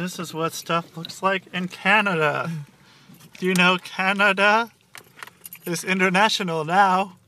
This is what stuff looks like in Canada. Do you know Canada is international now?